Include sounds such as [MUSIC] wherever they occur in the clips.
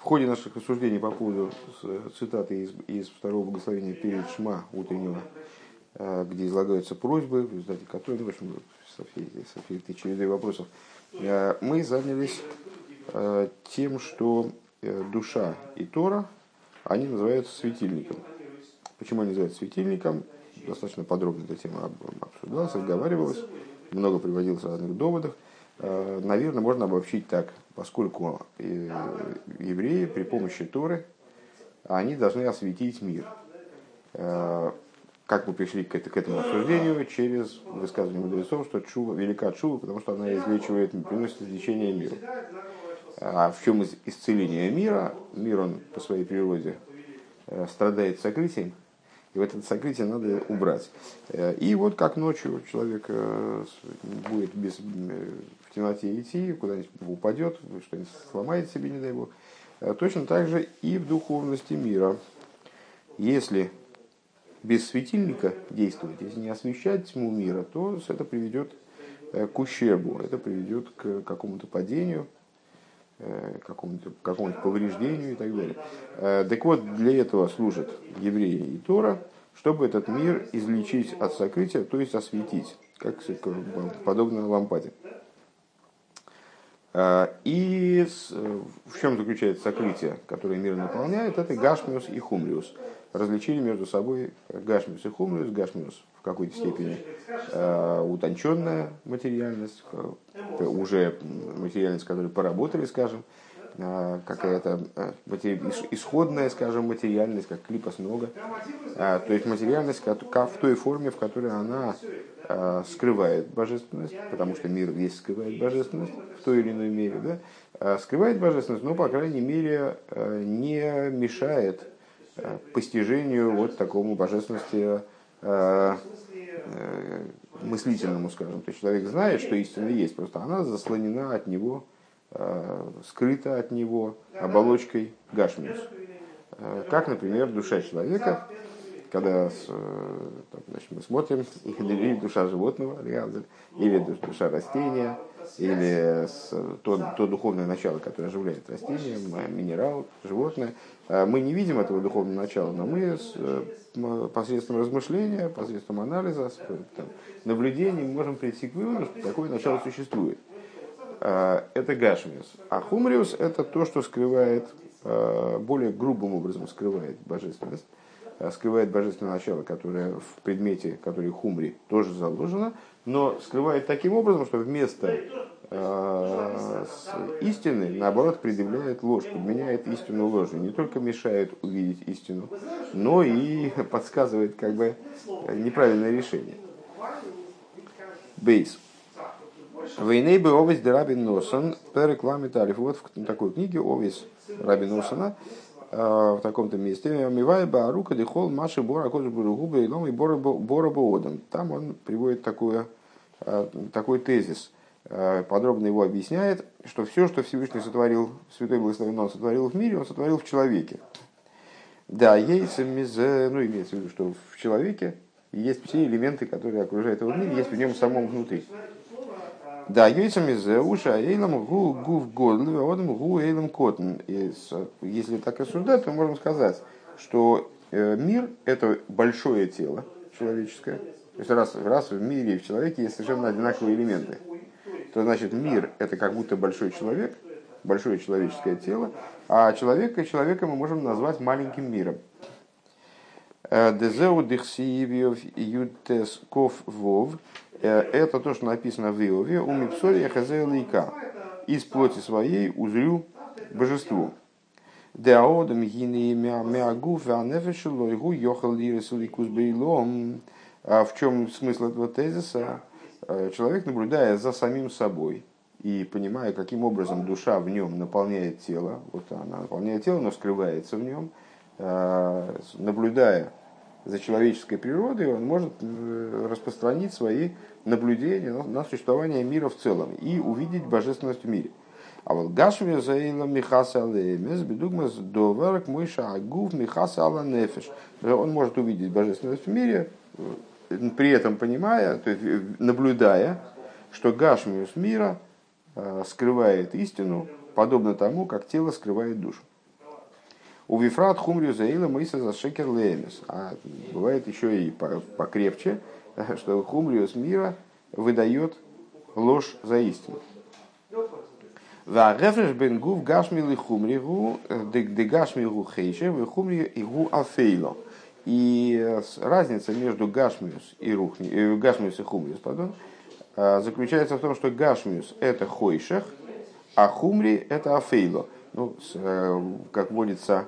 В ходе наших рассуждений по поводу цитаты из, из второго благословения перед Шма утреннего, э, где излагаются просьбы, в результате которой, ну, в общем, со всей, со всей этой вопросов, э, мы занялись э, тем, что душа и Тора, они называются светильником. Почему они называются светильником? Достаточно подробно эта тема обсуждалась, разговаривалась, много приводилось разных доводов. Наверное, можно обобщить так поскольку э, евреи при помощи Торы, они должны осветить мир. Э, как мы пришли к этому обсуждению? Через высказывание мудрецов, что чува, велика чува, потому что она излечивает, приносит излечение миру. А в чем исцеление мира? Мир, он по своей природе э, страдает сокрытием, и в это сокрытие надо убрать. И вот как ночью человек будет без, в темноте идти, куда-нибудь упадет, что-нибудь сломает себе, не дай бог. Э, точно так же и в духовности мира. Если без светильника действовать, если не освещать тьму мира, то это приведет э, к ущербу, это приведет к какому-то падению, э, какому-то какому повреждению и так далее. Так вот, для этого служат евреи и Тора, чтобы этот мир излечить от сокрытия, то есть осветить, как подобно лампаде. А, и в чем заключается сокрытие, которое мир наполняет, это гашмиус и хумриус. Различили между собой гашмиус и хумриус. Гашмиус в какой-то степени э, утонченная материальность, э, уже материальность, которую поработали, скажем, какая-то исходная, скажем, материальность, как клипас много. То есть материальность в той форме, в которой она скрывает божественность, потому что мир весь скрывает божественность в той или иной мере, да? Э, скрывает божественность, но, по крайней мере, э, не мешает постижению вот такому божественности мыслительному, скажем. То есть человек знает, что истина есть, просто она заслонена от него, скрыта от него оболочкой гашмиус. Как, например, душа человека когда э, значит, мы смотрим, или душа животного, или душа растения, или то, то духовное начало, которое оживляет растение, минерал, животное. А мы не видим этого духовного начала, но мы э, посредством размышления, посредством анализа, там, наблюдений можем прийти к выводу, что такое начало существует. А, это гашмиус. А хумриус это то, что скрывает, э, более грубым образом скрывает божественность Э, скрывает божественное начало, которое в предмете, который хумри, тоже заложено, но скрывает таким образом, что вместо э, истины, наоборот, предъявляет ложь, подменяет истину ложью. Не только мешает увидеть истину, но и [LAUGHS] подсказывает как бы неправильное решение. Бейс. Войны бы овес де Рабин Носон, перекламит алиф. Вот в такой книге овес Рабин Носона в таком-то месте. Мивай Баарука Дихол Маши Бора Кожи Бургубы и Лом и Бора Боодом. Там он приводит такое, э, такой тезис. Э, подробно его объясняет, что все, что Всевышний сотворил, Святой Благословен он сотворил в мире, он сотворил в человеке. Да, есть, ну, имеется в виду, что в человеке есть все элементы, которые окружают его в мире, есть в нем самом внутри. Да, яйцам из уша эйлам гу гув годлы, одам гу эйлам котн. Если так рассуждать, то можем сказать, что э, мир – это большое тело человеческое. То есть раз, раз в мире и в человеке есть совершенно одинаковые элементы, то значит мир – это как будто большой человек, большое человеческое тело, а человека человека мы можем назвать маленьким миром. Э, Дезеу дихсиевьев ютес ков вов – Э, это то, что написано в Иове, у Мипсория Хазелика. Из плоти своей узрю божеству. Деаодам гини мягу ванефешело игу йохал лирисуликус бейлом. А в чем смысл этого тезиса? Э, человек, наблюдая за самим собой и понимая, каким образом душа в нем наполняет тело, вот она наполняет тело, но скрывается в нем, э, наблюдая за человеческой природой, он может распространить свои наблюдение на существование мира в целом и увидеть божественность в мире. А вот Гашми заила Михаса Алемес, бедугмас доверк мыша агув Михаса Ала Нефеш. Он может увидеть божественность в мире, при этом понимая, то есть наблюдая, что Гашмиус мира э, скрывает истину, подобно тому, как тело скрывает душу. У вифрат хумрию заила мыса за шекер лемес. А бывает еще и покрепче, [LAUGHS] что хумриус мира выдает ложь за истину. Вагефреш бен гув гашмил и хумригу, де гашмилгу хейше, в хумри игу афейло. И разница между гашмиус и рухни, э, гашмиус и хумриус, пардон, заключается в том, что гашмиус это хойшех, а хумри это афейло. Ну, как водится,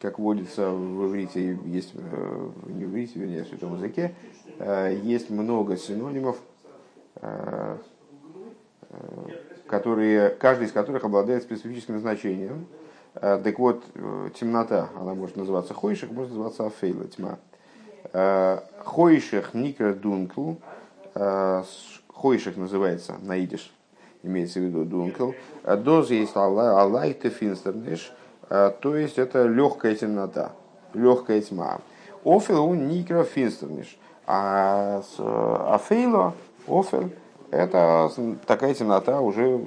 как водится в иврите, есть, не в иврите, вернее, в святом языке, есть много синонимов которые, каждый из которых обладает специфическим значением. Э, так вот, э, темнота, она может называться хойших, может называться афейла, тьма. Э, хойших никра дункл, хойших называется наидиш, имеется в виду дункл. Доз есть аллайте финстерниш, то есть это легкая темнота, легкая тьма. Офил никра финстерниш, а афейло, офил, это такая темнота уже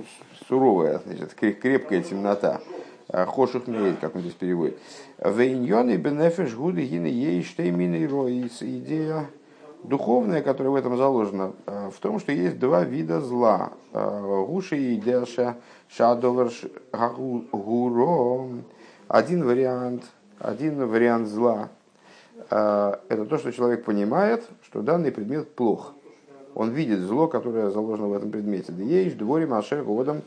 суровая, значит, крепкая темнота. А, Хоших меет, как он здесь переводит. Вейньон и бенефиш гуды гины ей штеймины Идея духовная, которая в этом заложена, а, в том, что есть два вида зла. А, Гуши и Деша Шадовар Гуро. Один вариант, один вариант зла. Это то, что человек понимает, что данный предмет плох он видит зло, которое заложено в этом предмете. Да есть дворе машер годом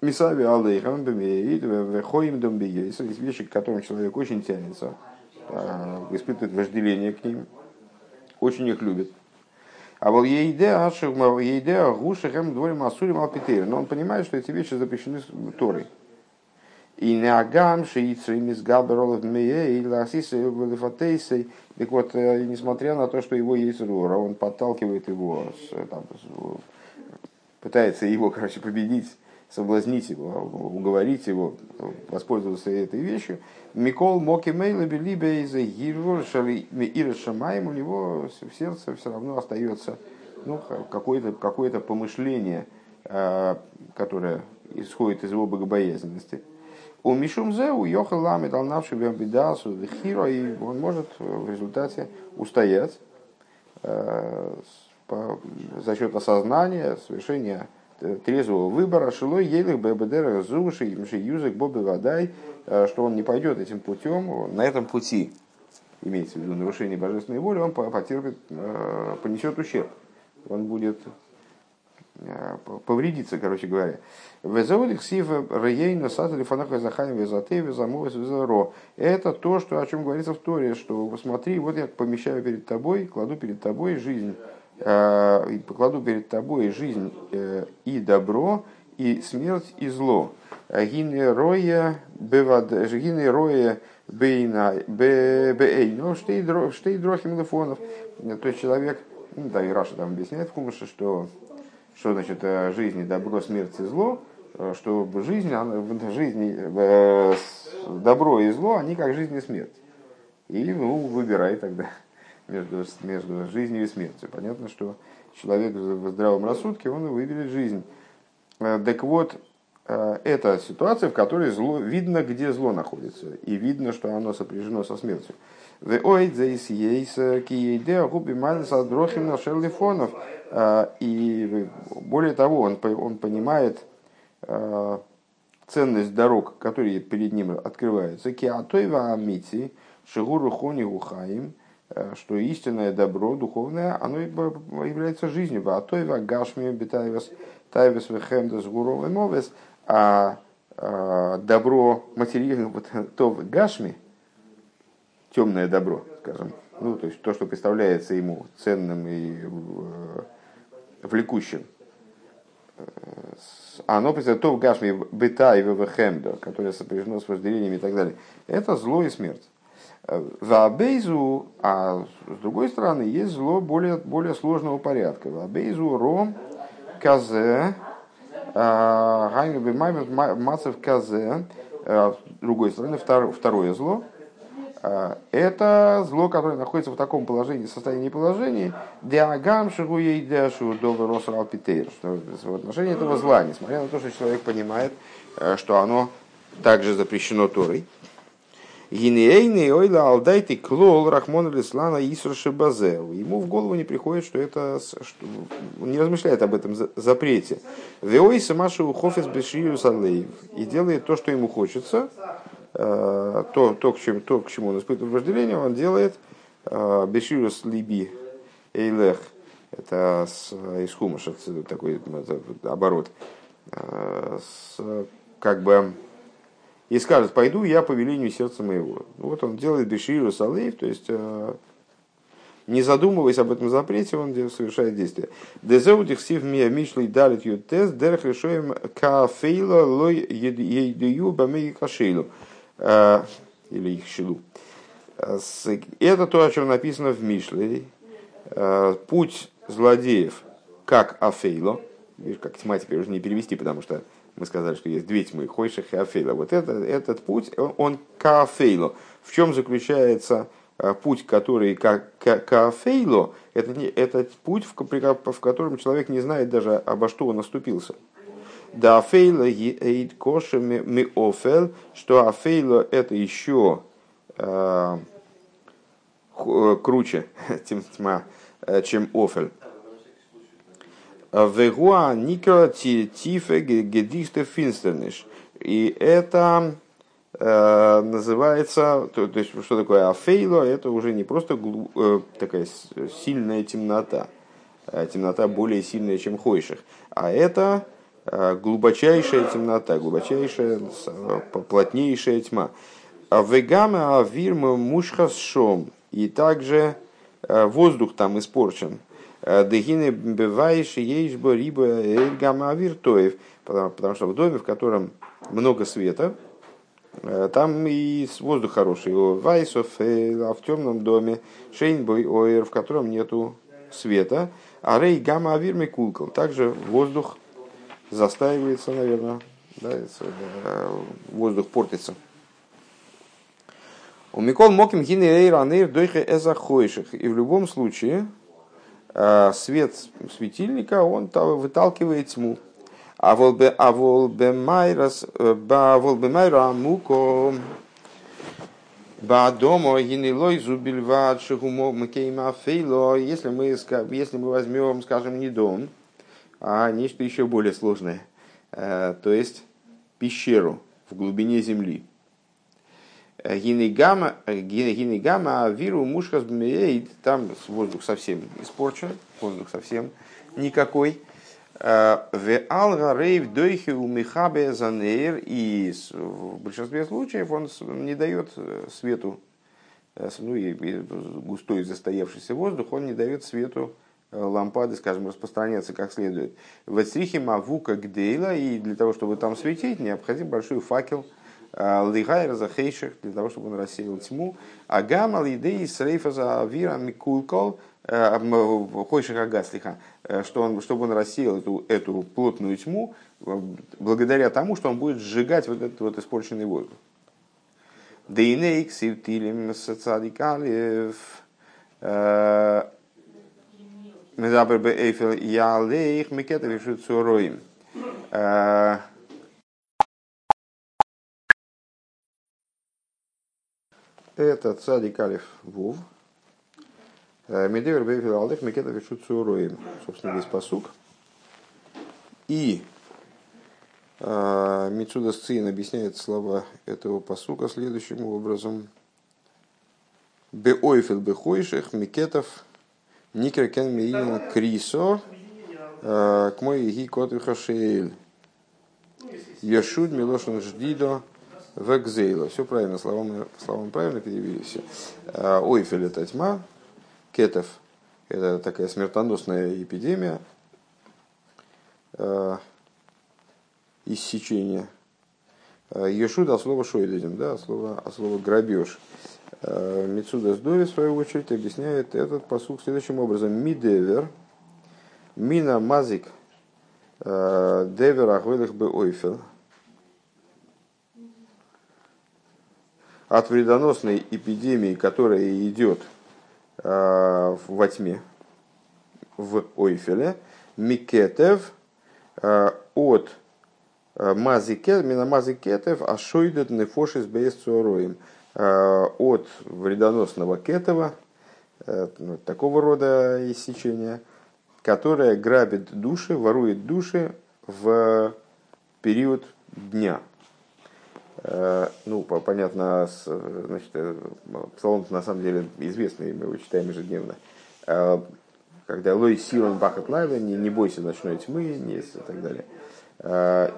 мисави алейхам бемеит вехоим дом Есть вещи, к которым человек очень тянется, а, испытывает вожделение к ним, очень их любит. А вот ейдеа гушехем дворим асурим алпитер. Но он понимает, что эти вещи запрещены Торой. И не агам шиицрим из габеролов мее и ласисы валифатейсей. Так вот, э, несмотря на то, что его есть рура, он подталкивает его, там, пытается его, короче, победить, соблазнить его, уговорить его воспользоваться этой вещью. Микол Моки Мейла Белибе из Гирвур Ира Шамаем, у него в сердце все равно остается ну, какое-то какое помышление, э, которое исходит из его богобоязненности. У Мишумзе у Йохал Ламит Алнавши Бедасу Хиро, и он может в результате устоять э, за счет осознания, совершения трезвого выбора, шилой елых бебедера зуши, имши юзек боби водай, э, что он не пойдет этим путем, на этом пути, имеется в виду нарушение божественной воли, он потерпит, э, понесет ущерб. Он будет Э, повредиться, короче говоря. Это то, что, о чем говорится в Торе, что посмотри, вот я помещаю перед тобой, кладу перед тобой жизнь, э, покладу перед тобой жизнь э, и добро, и смерть, и зло. Гине роя бевад, гине роя бейна бей, ну штей дрохим лефонов. То есть человек, ну да, и Раша там объясняет в Кумыше, что что значит э, жизнь добро, смерть и зло, э, что жизнь, жизни, э, добро и зло, они как жизнь и смерть. И ну, выбирай тогда [LAUGHS] между, между жизнью и смертью. Понятно, что человек в здравом рассудке, он выберет жизнь. Так вот, это ситуация, в которой зло, видно, где зло находится, и видно, что оно сопряжено со смертью. И более того, он, он понимает э, ценность дорог, которые перед ним открываются. Киатойва амити, шигуру хони э, что истинное добро духовное, оно является жизнью. Атойва гашми битайвес тайвес вехемдес гуровый мовес, а добро материальное, вот [LAUGHS] то гашми, темное добро, скажем, ну, то есть то, что представляется ему ценным и э, влекущим, э, оно представляет то в гашме быта и вехемда, которое сопряжено с вожделениями и так далее, это зло и смерть. Э, в Абейзу, а с другой стороны, есть зло более, более сложного порядка. В Абейзу ром казе, мацев казе, с другой стороны, второе зло, это зло, которое находится в таком положении, состоянии положения, диагам шагуей дяшу добр росрал питейр, что в отношении этого зла, несмотря на то, что человек понимает, э, что оно также запрещено Торой, Гинеейный ойла алдайты клол рахмон лислана исраши базеу. Ему в голову не приходит, что это... Что, он не размышляет об этом запрете. Веой самашу хофис беширю салеев. И делает то, что ему хочется, то, то, к чему, то, к чему он испытывает вожделение, он делает э, беширус либи эйлех. Это с, из хумаша такой оборот. Э, с, как бы и скажет, пойду я по велению сердца моего. Ну, вот он делает беширу салейв, то есть э, не задумываясь об этом запрете, он совершает действие. Дезеудих сив мия мишлей далит ютес дерх решоем кафейла лой едию бамеги кашейлу. Э, или их шилу. Э, это то, о чем написано в Мишле. Путь злодеев, как Афейло. Видишь, как тьма теперь уже не перевести, потому что мы сказали, что есть две тьмы, Хойших и Афейла. Вот это, этот путь, он к Афейлу. В чем заключается э, путь, который к, к, Афейлу, это, не, это путь, в, в котором человек не знает даже, обо что он оступился. Да Афейла ейд коша ми офел, что Афейла это еще э, э круче, [LAUGHS] тьма, э, чем Офель. Вегуа никро тифе гедихте финстерниш. И это э, называется, то, то есть что такое афейло, это уже не просто глу, э, такая сильная темнота, э, темнота более сильная, чем хойших, а это глубочайшая темнота, глубочайшая, э, плотнейшая тьма. Вегама авирма мушхас шом. И также э, воздух там испорчен. Дегины бываешь бы риба эльгама виртоев, потому что в доме, в котором много света, э, там и воздух хороший. Вайсов, а в темном доме Шейнбой Оэр, в котором нету света. А рей гамма авир микулкал. Также воздух застаивается, наверное, да, э, воздух портится. У Микол Моким Гины Эйр Анейр Дойхе Эзахойших. И в любом случае, Э, свет светильника, он выталкивает тьму. А волбе а э, муко ба домо гинилой зубильват шигумо макейма фейло. Если мы если мы возьмем, скажем, не дом, а нечто еще более сложное, э, то есть пещеру в глубине земли Гинегама, гинегама виру мушхас бмеейд, там воздух совсем испорчен, воздух совсем никакой. В алга рейв дойхи у михабе занейр, и в большинстве случаев он не дает свету, ну и густой застоявшийся воздух, он не дает свету лампады, скажем, распространяться как следует. В стрихе мавука гдейла, и для того, чтобы там светить, необходим большой факел – Лигайр за хейших, для того, чтобы он рассеял тьму. А гамал идеи с рейфа за вира микулкол, э, хойших агаслиха, э, чтобы он рассеял эту, эту плотную тьму, э, благодаря тому, что он будет сжигать вот этот вот испорченный воздух. Дейнейк сивтилим сацадикалев Медабр бе эйфел я лейх микета вишут суроим. Это цадик алиф вув. Э, Медевер бейфил алдых микета вишут суроим. Собственно, весь посук. И э, Мицуда Сцин объясняет слова этого посука следующим образом. Беойфел бехойших микетов никер кен миин крисо э, к мой ги кот вихашеэль. Яшуд милошин ждидо Векзейла. Все правильно, словам, словам правильно перевели все. А, Ойфель это тьма, кетов это такая смертоносная эпидемия, а, иссечение. А, Ешуд от слова шойдезим, да, от слова, от слова грабеж. Мицуда Сдови, в свою очередь, объясняет этот посуд следующим образом. Мидевер, мина мазик, девер ахвелых бы ойфел – от вредоносной эпидемии, которая идет э, во тьме, в Ойфеле, Микетев э, от э, Мазикет, Минамазикетев, Ашойдет Нефошис Бейсцуроим. От вредоносного кетова, ну, такого рода иссечения, которое грабит души, ворует души в период дня. Ну, понятно, значит, псалом на самом деле известный, мы его читаем ежедневно когда лой силан бахат лайва, не, не бойся ночной тьмы, не, и так далее.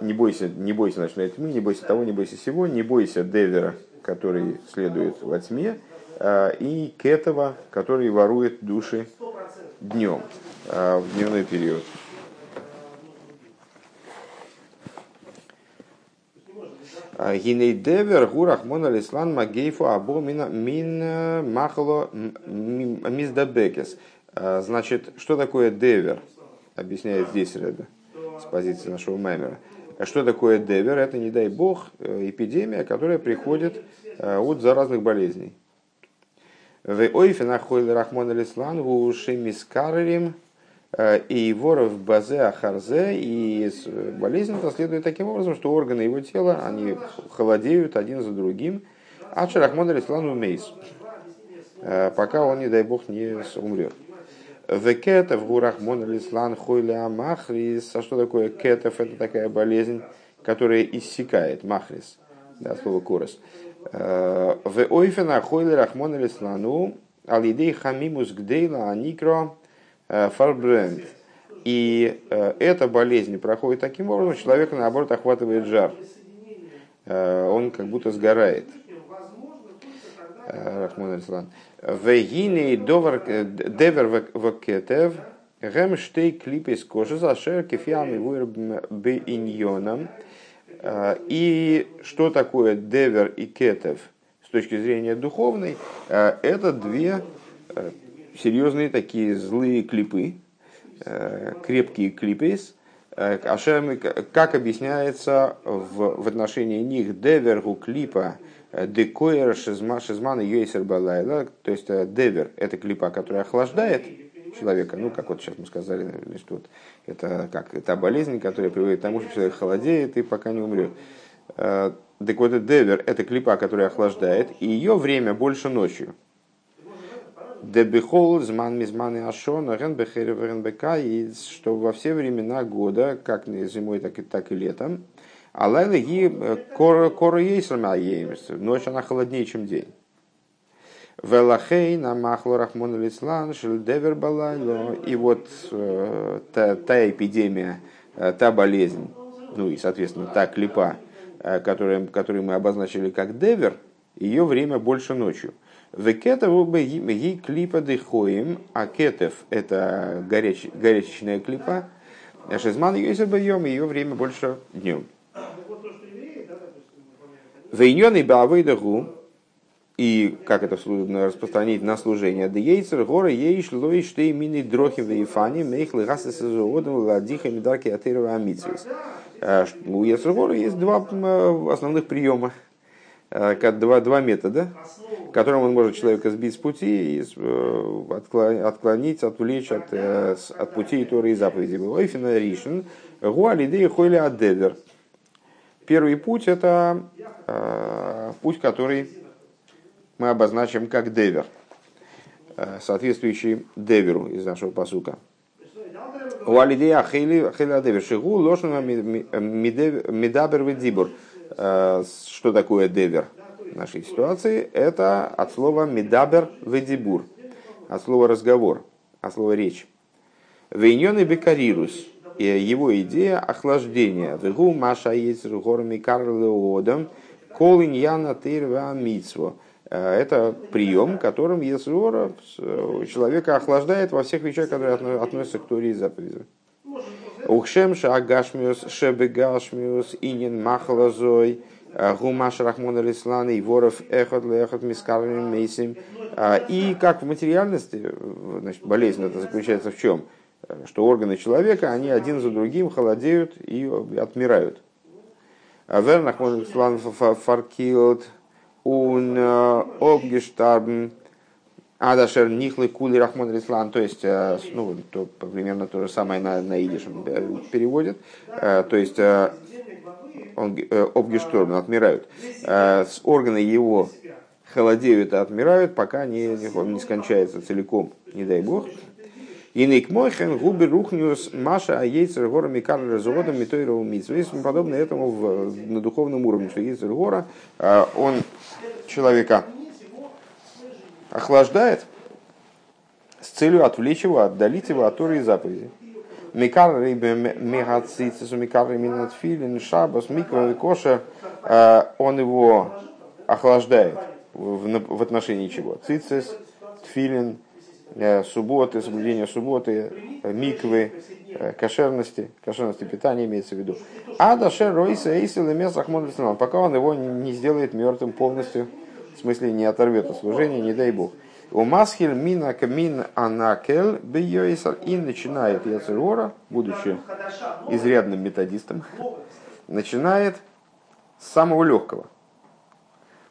Не бойся, не бойся ночной тьмы, не бойся того, не бойся всего, не бойся девера, который следует во тьме, а, и кетова, который ворует души днем, а, в дневной период. Гиней девер гурах моналислан магейфу або мин махло миздабекес. Значит, что такое девер? Объясняет здесь Рэбе с позиции нашего маймера. А что такое девер? Это, не дай бог, э, эпидемия, которая приходит э, от заразных болезней. В ойфе находит Рахмон Алислан в ушемискарерим э, и воров базе ахарзе. И болезнь это следует таким образом, что органы его тела, они холодеют один за другим. А Рахмон Алислан умейс. Пока он, не дай бог, не умрет. Векетов гурах монолислан хойля махрис. А что такое кетов? Это такая болезнь, которая иссякает. Махрис. Да, слово курос. Э, в ойфена хойля рахмон алислану алидей хамимус гдейла аникро э, фарбренд. И э, эта болезнь проходит таким образом, человека наоборот охватывает жар. Он как будто сгорает. Рахмон Алислан. Вегини довар девер вакетев гем штей клип из кожи за шер кефиами вуэр иньоном. И что такое девер и кетев с точки зрения духовной? Это две серьезные такие злые клипы, крепкие клипы, как объясняется в, в отношении них девергу клипа Декоер шизман йойсер балайла, то есть э, девер – это клипа, которая охлаждает человека, ну, как вот сейчас мы сказали, что вот это как та болезнь, которая приводит к тому, что человек холодеет и пока не умрет. Э, так вот, девер – это клипа, которая охлаждает, и ее время больше ночью. Дебихол, зман мизман и ашон, ренбека, и что во все времена года, как зимой, так и, так и летом, а лайла ги э, кора ейсрама Ночь она холоднее, чем день. Велахей на махло рахмон лислан девер балайло. И вот э, та, та эпидемия, э, та болезнь, ну и, соответственно, та клипа, которую, которую мы обозначили как девер, ее время больше ночью. Векетов ги клипа дыхоим, а кетев это горяч, горячечная клипа, Шизман ее ее время больше днем. Вейнёный Баавейдагу, и как это распространить на служение, да ейцер гора ейш лой штей мини дрохи вейфани мейхлы гасы сезуодом ладиха медаки атырова амитсвис. Э, у Ецергора есть два э, основных приема, э, два, два метода, которым он может человека сбить с пути и отклонить, отвлечь от, от пути и Торы и заповеди. Ойфина ришен, гуалидея хойли адевер. Первый путь – это э, путь, который мы обозначим как девер, э, соответствующий деверу из нашего посука. У алидея хейли девер шигу лошна медабер ведибур. Э, что такое девер в нашей ситуации? Это от слова медабер ведибур, от слова разговор, от слова речь. Вейньон и бекарирус – его идея охлаждения. Вегу маша есть горами карлеодом колин яна тырва митсво. Э, это прием, которым Ецрора человека охлаждает во всех вещах, которые относятся к Туре и заповеди. Ухшем шагашмиус шебегашмиус инин махлазой э, гумаш рахмон алислан и воров эхот лехот мискарным мейсим. Э, и как в материальности, значит, болезнь это заключается в чем? Что органы человека, они один за другим холодеют и отмирают. Вернах может фаркилд ун э, обгештарбн адашер нихлы кули рахмон рислан, то есть, э, ну, то, примерно то же самое на, на идишем переводит, э, то есть, он обгешторбн, отмирают. С органы его холодеют и отмирают, пока не, не скончается целиком, не дай бог. И никмойхен губи рухнюс маша а яйцер гора микар разуодом митойрову митсу. Подобно этому в, на духовном уровне, что яйцер гора, а, он человека охлаждает с целью отвлечь его, отдалить его от Торы и заповеди. Микар мегацицис, микар минатфилин, шабас, микро и коша, а, он его охлаждает в отношении чего? Цицис, тфилин, Э, субботы, соблюдение субботы, э, миквы, э, кошерности, кошерности питания имеется в виду. А дашер ройса эйсил пока он его не сделает мертвым полностью, в смысле не оторвет от служения, не дай бог. У масхиль мина камин анакел бейойсар и начинает Яцерора, будучи изрядным методистом, начинает с самого легкого.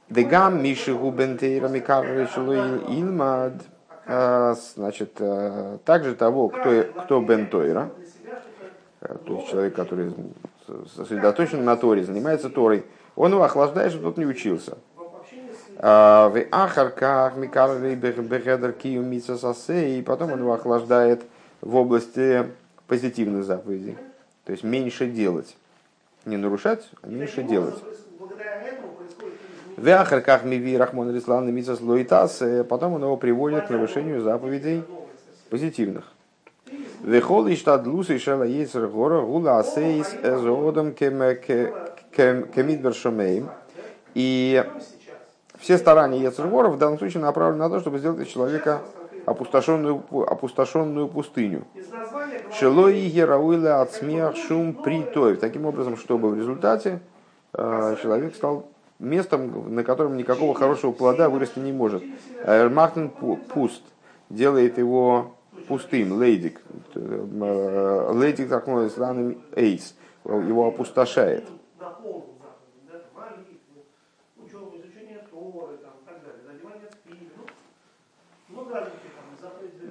Дегам миши губентейра микар илмад – значит, э, также того, кто, кто Бен Тойра, э, то есть человек, который сосредоточен на Торе, занимается Торой, он его охлаждает, чтобы тот не учился. А, в Ахарках, Микарли, Бехедер, Кию, и потом он его охлаждает в области позитивных заповедей. То есть меньше делать. Не нарушать, а меньше делать. В Ахарках Миви Рахмон Рислан Митсас Лоитас, потом он его приводит к нарушению заповедей позитивных. Вехол и штат лусы шела ейцер гора гула асейс эзоодом кемидбер шомейм. И все старания Ецергора в данном случае направлены на то, чтобы сделать из человека опустошенную, опустошенную пустыню. Шелои герауила от смех шум притоев. Таким образом, чтобы в результате э, человек стал местом, на котором никакого хорошего плода вырасти не может. Махтен пуст, делает его пустым, лейдик. Лейдик, так странный эйс, его опустошает.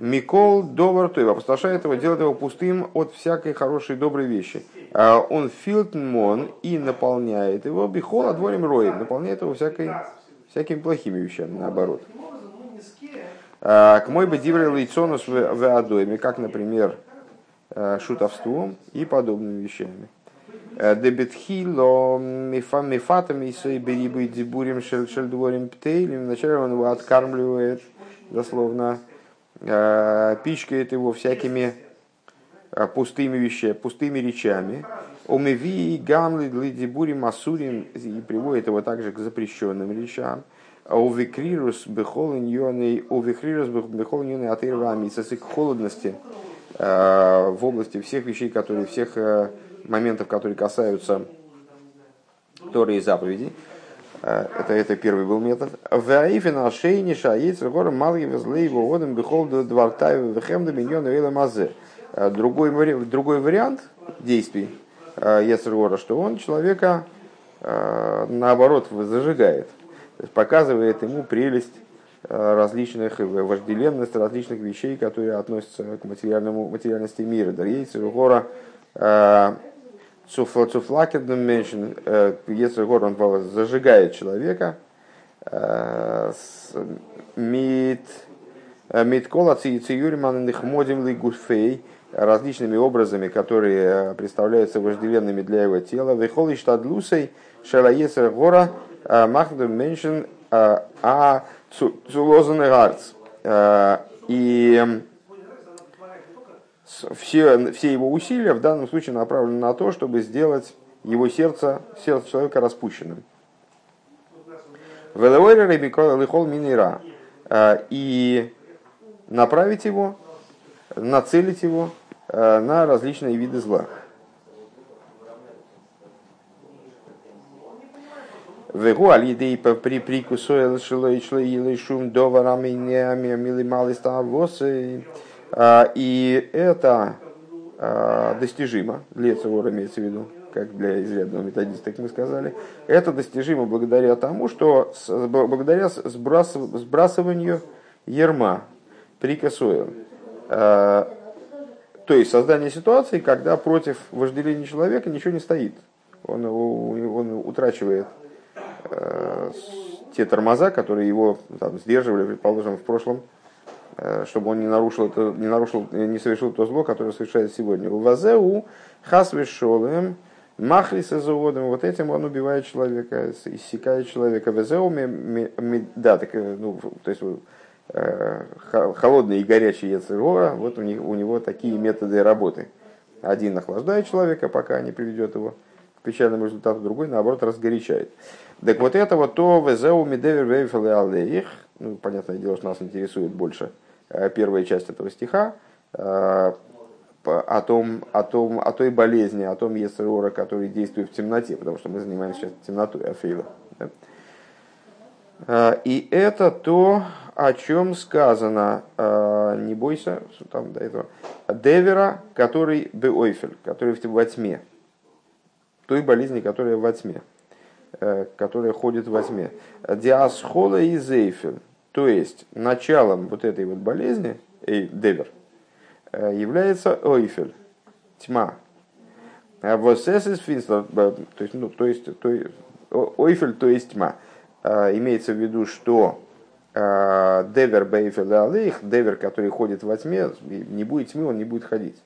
Микол Довар Той опустошает его, делает его пустым от всякой хорошей доброй вещи. А он филтмон и наполняет его бихол отворим роем, наполняет его всякой, всякими плохими вещами, наоборот. А, к мой бы диврей лейцонус в адойме, как, например, а, шутовством и подобными вещами. Дебетхило мифатами сой берибы дебурим шельдворим птейлем. Вначале он его откармливает, дословно, пичкает его всякими Э, пустыми вещами, пустыми речами. Омеви гамли лидибури масурим и приводит его также к запрещенным речам. Увекрирус бехолиньоной, увекрирус бехолиньоной атырвами, к холодности э, в области всех вещей, которые, всех э, моментов, которые касаются Торы и заповедей. Это, это первый был метод. Ваифин шейни шаец гора малги везлей водом бихол двартаю вехем доминьон вейла мазе. Э, другой, другой вариант действий э, Ецергора, что он человека э, наоборот зажигает, показывает ему прелесть различных, вожделенность различных вещей, которые относятся к материальному, материальности мира. Ецергора Цуфлакердом меньшин, Ецергор он зажигает человека, Мит Миткола Циюриман Нихмодим Лигуфей, различными образами, которые э, представляются вожделенными для его тела. Вехолиш тадлусей шалаесер гора э, махдем меншин э, а цулозен гарц. И все, все его усилия в данном случае направлены на то, чтобы сделать его сердце, сердце человека распущенным. И направить его, нацелить его Э, на различные виды зла. Вегу алидей при прикусу шум доварами мили малый а, И это а, достижимо, для Цевора имеется в виду, как для изрядного методиста, как мы сказали, это достижимо благодаря тому, что благодаря сбрасыванию ерма, прикосуем. То есть создание ситуации, когда против вожделения человека ничего не стоит. Он, он утрачивает те тормоза, которые его там, сдерживали, предположим, в прошлом, чтобы он не нарушил, это, не, нарушил, не совершил то зло, которое совершает сегодня. У Вазеу хасвешолем махлиса заводом, вот этим он убивает человека, иссякает человека. Вазеу, да, так, ну, то есть холодный и горячий яцерора, вот у, них, у него такие методы работы. Один охлаждает человека, пока не приведет его к печальному результату, другой, наоборот, разгорячает. Так вот это вот то везеу медевер вейфел алеих, ну, понятное дело, что нас интересует больше э, первая часть этого стиха, э, о, том, о, том, о той болезни, о том Есерора, который действует в темноте, потому что мы занимаемся сейчас темнотой Афейла. Да? Э, и это то, о чем сказано, не бойся, что там до этого, Девера, который Беойфель, который во тьме, той болезни, которая во тьме. Э, которая ходит во тьме. Диасхола и зейфель, то есть началом вот этой вот болезни, эй, девер, э, является ойфель, тьма. А Восесис финстер, то есть, ну, то есть, то есть, ойфель, то есть тьма. Э, имеется в виду, что девер бейфель алейх, девер, который ходит во тьме, не будет тьмы, он не будет ходить.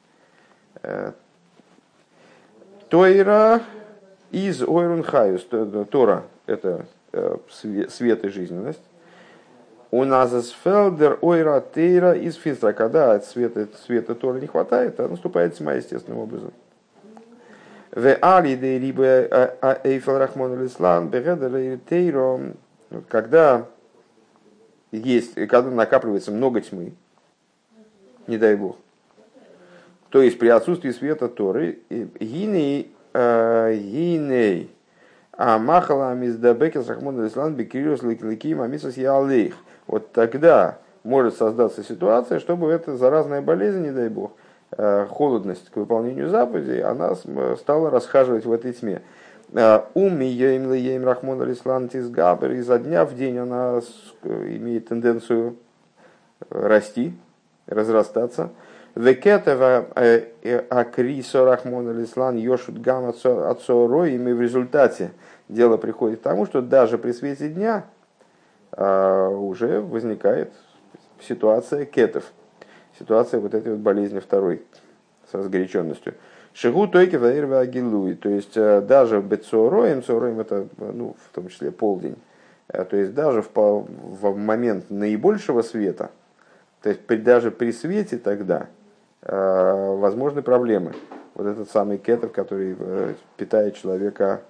Тойра из Ойрун Хайус, Тора – это э, свет и жизненность. У нас Фелдер Ойра Тейра из Финстра. Когда света, света Тора не хватает, а наступает тьма естественным образом. В Али де Рибе а, а, Эйфел Рахмон Лислан Бегедер Тейро. Когда есть, когда накапливается много тьмы, не дай бог, то есть при отсутствии света Торы, гиней Гиней. А махала миздабекел сахмон ислам бекириус ликим амисас ялейх. Вот тогда может создаться ситуация, чтобы эта заразная болезнь, не дай бог, э, холодность к выполнению заповедей, она стала расхаживать в этой тьме. Э, Ум ейм ейм рахмон алислан тизгабер, изо дня в день она имеет тенденцию расти, разрастаться. Векетева э, э, Акрисо Рахмон Алислан Йошут Гам Ацоро, и в результате дело приходит к тому, что даже при свете дня уже возникает ситуация кетов, ситуация вот этой вот болезни второй с разгоряченностью. Шигу тойки ваирва агилуи, то есть э, даже бецороем, цороем это ну, в том числе полдень, то есть даже в, в момент наибольшего света, то есть при, даже при свете тогда – Э, возможны проблемы. Вот этот самый кетов, который э, питает человека,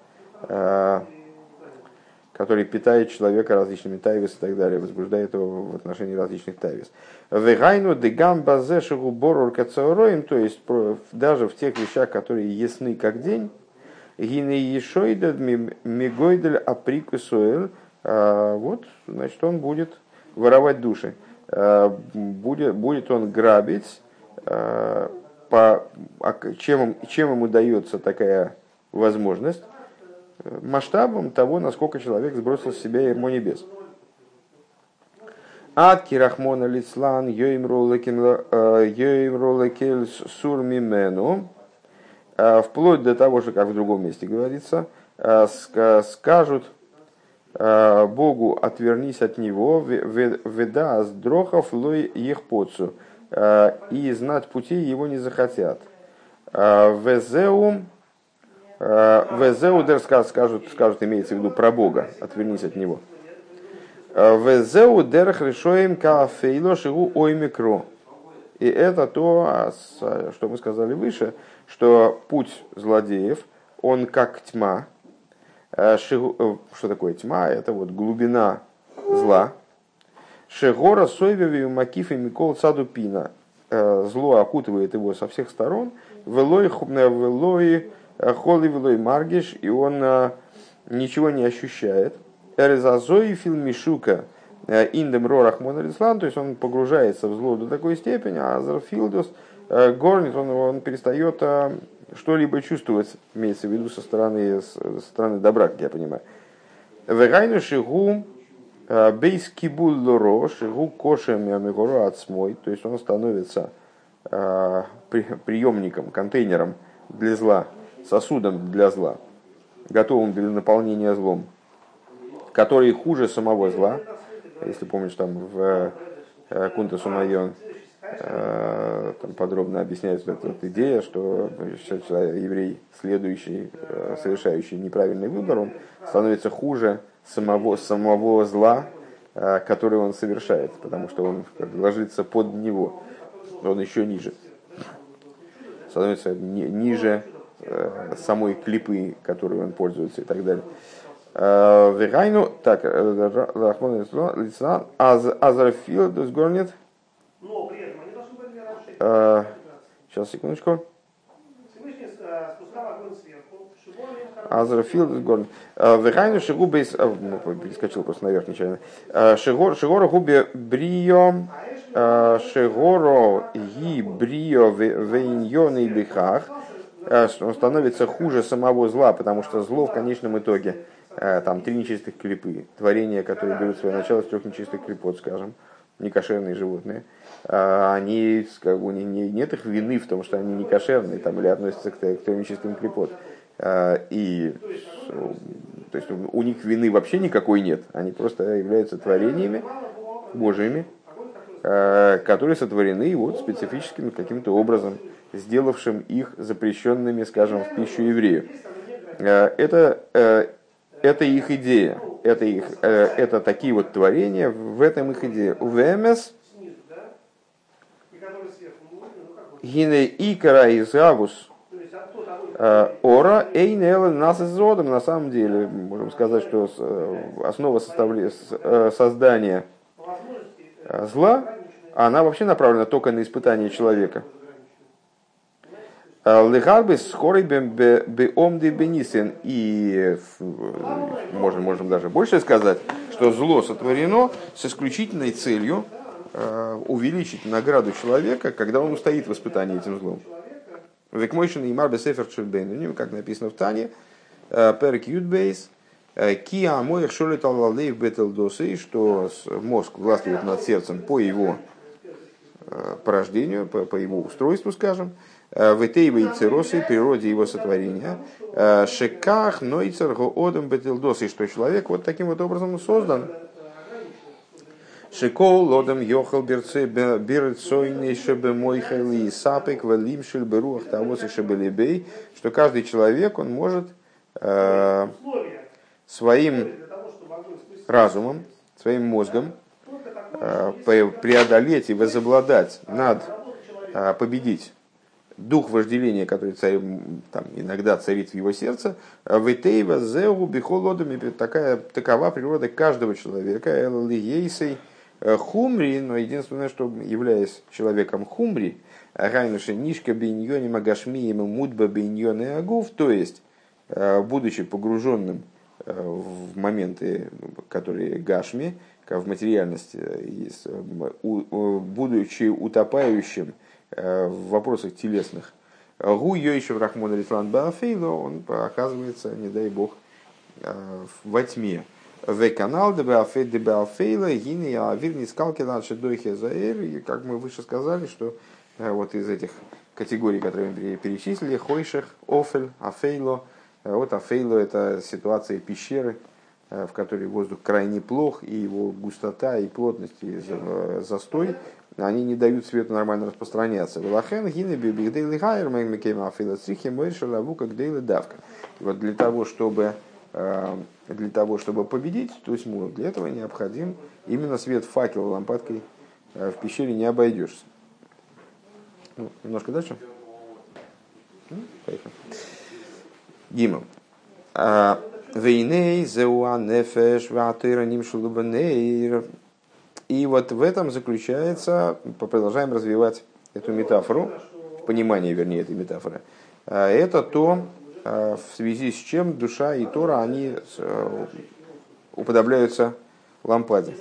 э, который питает человека различными тайвис и так далее, возбуждает его в отношении различных тайвис. Вегайну дегам базешигу борур кацаороим, то есть даже в тех вещах, которые ясны как день, гине ешойдад мигойдель априкусуэль, вот, значит, он будет воровать души. Будет, будет он грабить Э, по, а чем, чем ему дается такая возможность? Э, масштабом того, насколько человек сбросил с себя ермо небес. Ад кирахмона лицлан йоим ролекель сур мимену. Вплоть до того, что, как в другом месте говорится, э, скажут Богу, отвернись от него, веда с дрохов лой ехпоцу. Э, и знать пути его не захотят. Э, э, везеу дер скажут, скажут, имеется в виду про Бога, отвернись от него. Везеу дер хрешоем кафейло шигу оймикро. И это то, а что мы сказали выше, что путь злодеев, он как тьма. Что такое тьма? Это вот глубина зла, Шегора Сойвеви Макиф и Микол Садупина. Э, зло окутывает его со всех сторон. Велой велой э, холи велой маргиш, и он э, ничего не ощущает. Эрезазой фильмишука индем рорах монорислан, то есть он погружается в зло до такой степени, а Зарфилдус горнит, он, он перестает что-либо чувствовать, имеется в виду со стороны, со стороны добра, как я понимаю. Вегайну шигу Э, бейс кибул лорош, гу кошем ямигору отсмой, то есть он становится э, приемником, контейнером для зла, сосудом для зла, готовым для наполнения злом. которые хуже самого зла. Если помнишь, там в Кунта Сумайон там подробно объясняется эта вот идея, что еврей, следующий, совершающий неправильный выбор, он становится хуже самого, самого зла, который он совершает, потому что он ложится под него, он еще ниже становится ни, ниже э, самой клипы, которой он пользуется и так далее. Э, Вегайну, так, э, Рахман Лицан, Азрафил, Дусгорнет. Сейчас, секундочку. Азрафил Горн. Вегайну Шигубейс. Перескочил просто наверх нечаянно. Шигора Губи Брио Э, Шегоро ги брио вейньоны и бихах, э, он становится хуже самого зла, потому что зло в конечном итоге, э, там три нечистых клипы, творения, которые берут свое начало с трех нечистых клипот, скажем, некошерные животные, они, как бы, не, нет их вины в том, что они некошерные там, или относятся к, к трем нечистым клипот. И то есть у них вины вообще никакой нет, они просто являются творениями Божьими, Э, которые сотворены вот специфическим каким-то образом, сделавшим их запрещенными, скажем, в пищу еврею. Э, это, э, это их идея, это, их, это такие вот творения, в этом их идея. УВМС Гине Икара из Авус Ора Эйнел нас из родом. На самом деле, можем сказать, что основа создания зла, она вообще направлена только на испытание человека. Легарбис скорый беомды бенисен. И можем, можем даже больше сказать, что зло сотворено с исключительной целью э, увеличить награду человека, когда он устоит в испытании этим злом. Векмойшин и Марбе Сефер Чульбейн, как написано в Тане, э, Перек Юдбейс, Киа моих шолит аллалейв бетел досы, что мозг властвует над сердцем по его э, порождению, по, его устройству, скажем, э, в этейве и циросы, природе его сотворения, э, шеках нойцер гоодом бетел досы, что человек вот таким вот образом создан. Шекол лодом йохал берце берцойный шебе мой хайли сапек валим шель беруах того шебелебей, что каждый человек, он может своим разумом, своим мозгом э, преодолеть и возобладать над, э, победить дух вожделения, который царь, там, иногда царит в его сердце, витейва зеу бихолодами, такая, такова природа каждого человека, эллиейсей э, хумри, но единственное, что являясь человеком хумри, райнуша нишка биньони магашмием мудба биньони агув, то есть, будучи погруженным в моменты, которые гашми, в материальности, будучи утопающим э, в вопросах телесных, Гу Йойшев Рахмон Рифлан Баафейло, он оказывается, не дай бог, э, во тьме. В канал Дебафей Дебафейла, Гини Авир не скалки наши дойхи заэр. Как мы выше сказали, что э, вот из этих категорий, которые мы перечислили, Хойшех, Офель, Афейло, вот Афейло – это ситуация пещеры, э, в которой воздух крайне плох, и его густота и плотность, и застой, они не дают свету нормально распространяться. Велахен гины бигдейли хайер мэгмекейм афейла црихи мойша лавука гдейли давка. Вот для того, чтобы э, для того, чтобы победить тьму, для этого необходим именно свет факела лампадкой э, в пещере не обойдешься. Ну, немножко дальше. Поехали. Гимл. А, Вейней, зеуа, нефеш, ватыра, нимшулубанейр. И вот в этом заключается, продолжаем развивать эту метафору, понимание, вернее, этой метафоры. А, это то, а, в связи с чем душа и Тора, они уподобляются лампаде.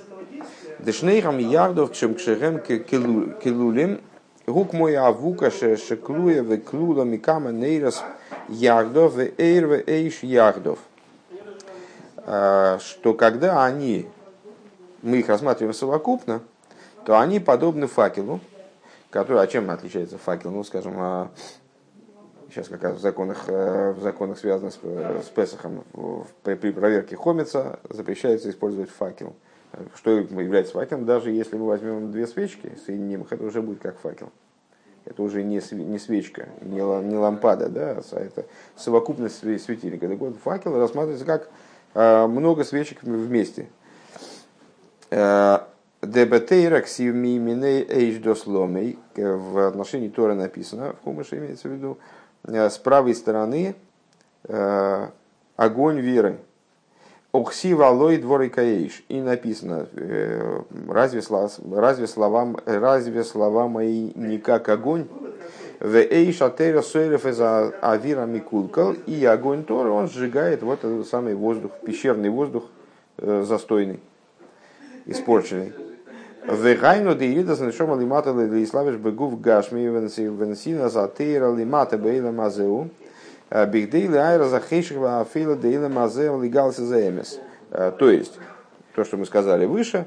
Дешнейхам ярдов кшем кшерем келулим гук мой авука шеклуя веклула микама нейрас Ягдов и Эйр Эйш Ягдов. А, что когда они, мы их рассматриваем совокупно, то они подобны факелу, который, а чем отличается факел? Ну, скажем, а, сейчас как раз в законах, э, в законах связанных с, с Песохом, при, при проверке хомица запрещается использовать факел. Что является факелом, даже если мы возьмем две свечки, соединим их, это уже будет как факел. Это уже не, не свечка, не, не лампада, да, а это совокупность светильника. Так вот, факел рассматривается как э, много свечек вместе. Э, Дебетейра ксивмиминей эйш досломей. В отношении Тора написано, в Хумыше имеется в виду, Э, с правой стороны э, огонь веры. Окси валой дворы каиш. И написано, э, разве, слова, разве, слова, разве слова мои не как огонь? В эйш атера сойрев из авира микулкал. И огонь Тора, он сжигает вот этот самый воздух, пещерный воздух застойный, испорченный. Вегайну де ирида знашома лимата лиславиш бегув гашми венсина затейра лимата бейла мазеу. Бигдейли айра захейших афейла дейла мазеу легался заэмес. То есть, то, что мы сказали выше,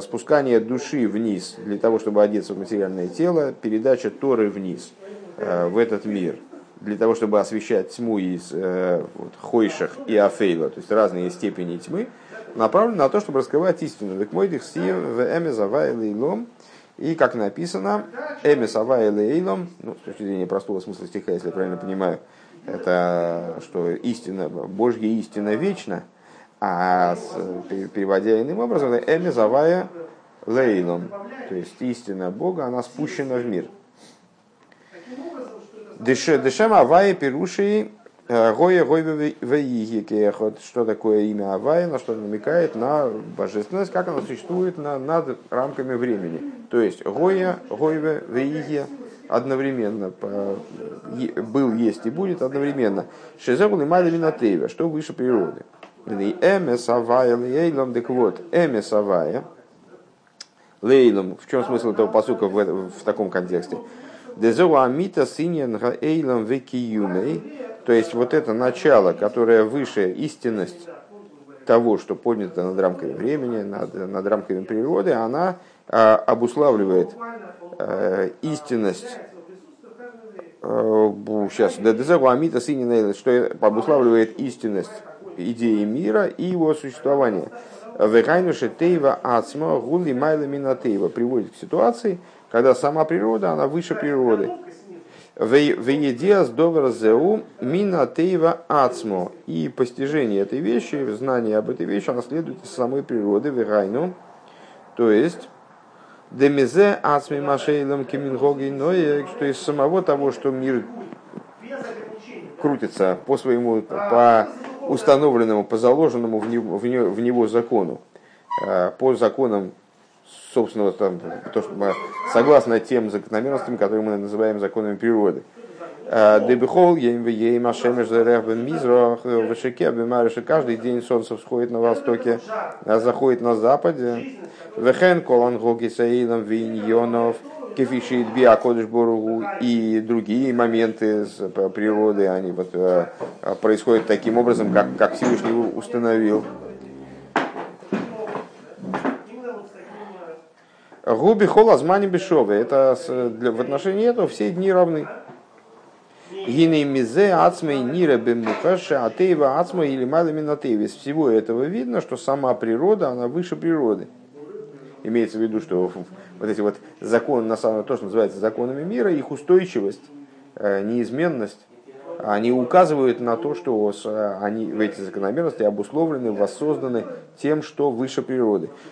спускание души вниз для того, чтобы одеться в материальное тело, передача Торы вниз в этот мир, для того, чтобы освещать тьму из вот, хойших и афейла, то есть разные степени тьмы, направлен на то, чтобы раскрывать истину. Так мой в эме лейлом. И как написано, эме лейлом, ну, с точки зрения простого смысла стиха, если я правильно понимаю, это что истина, Божья истина вечна, а переводя иным образом, эме завая лейлом, то есть истина Бога, она спущена в мир. Дешем авая пируши Гоя Гойве Вейгикехот, что такое имя Авая, на что намекает на божественность, как оно существует на, над рамками времени. То есть Гоя, Гойве, Вейги одновременно был, есть и будет одновременно. Шезегул и Майли Минатеева, что выше природы. Эмес Авая Лейлом, так вот, Эмес Авая, Лейлом, в чем смысл этого посука в, в таком контексте? Дезоу Амита Синьян Эйлом Векиюмей, то есть вот это начало, которое выше истинность того, что поднято над рамками времени, над, над рамками природы, она а, обуславливает а, истинность сейчас Дедезегу Амита Синина, что обуславливает истинность идеи мира и его существования. Вегайнуше Тейва Ацма Гули Майла Минатеева приводит к ситуации, когда сама природа, она выше природы. Веедиас довер зеу мина тейва ацмо. И постижение этой вещи, знание об этой вещи, оно следует из самой природы, вегайну. То есть, демизе ацми машейлом кемингоги ноек, что из самого того, что мир крутится по своему, по установленному, по заложенному в него, в него закону, э, по законам собственного, там, то, что мы, согласно тем закономерностям, которые мы называем законами природы. Э, Дебихол, Ейм Ашемеш Зерехбен Мизрах, Вышике, Бемариша, каждый день солнце всходит на востоке, а заходит на западе. Вехен Колан Гоги Виньонов, Кефишит Боругу и другие моменты природы, они вот, э, происходят таким образом, как, как Всевышний установил. Губи хола змани бешовы. Это в отношении этого все дни равны. Гиней мизе ацмей нира бемухаша атеева ацма или малами Из всего этого видно, что сама природа, она выше природы. Имеется в виду, что вот эти вот законы, на самом деле, то, что называется законами мира, их устойчивость, э, неизменность, они указывают на то, что они, эти закономерности обусловлены, воссозданы тем, что выше природы.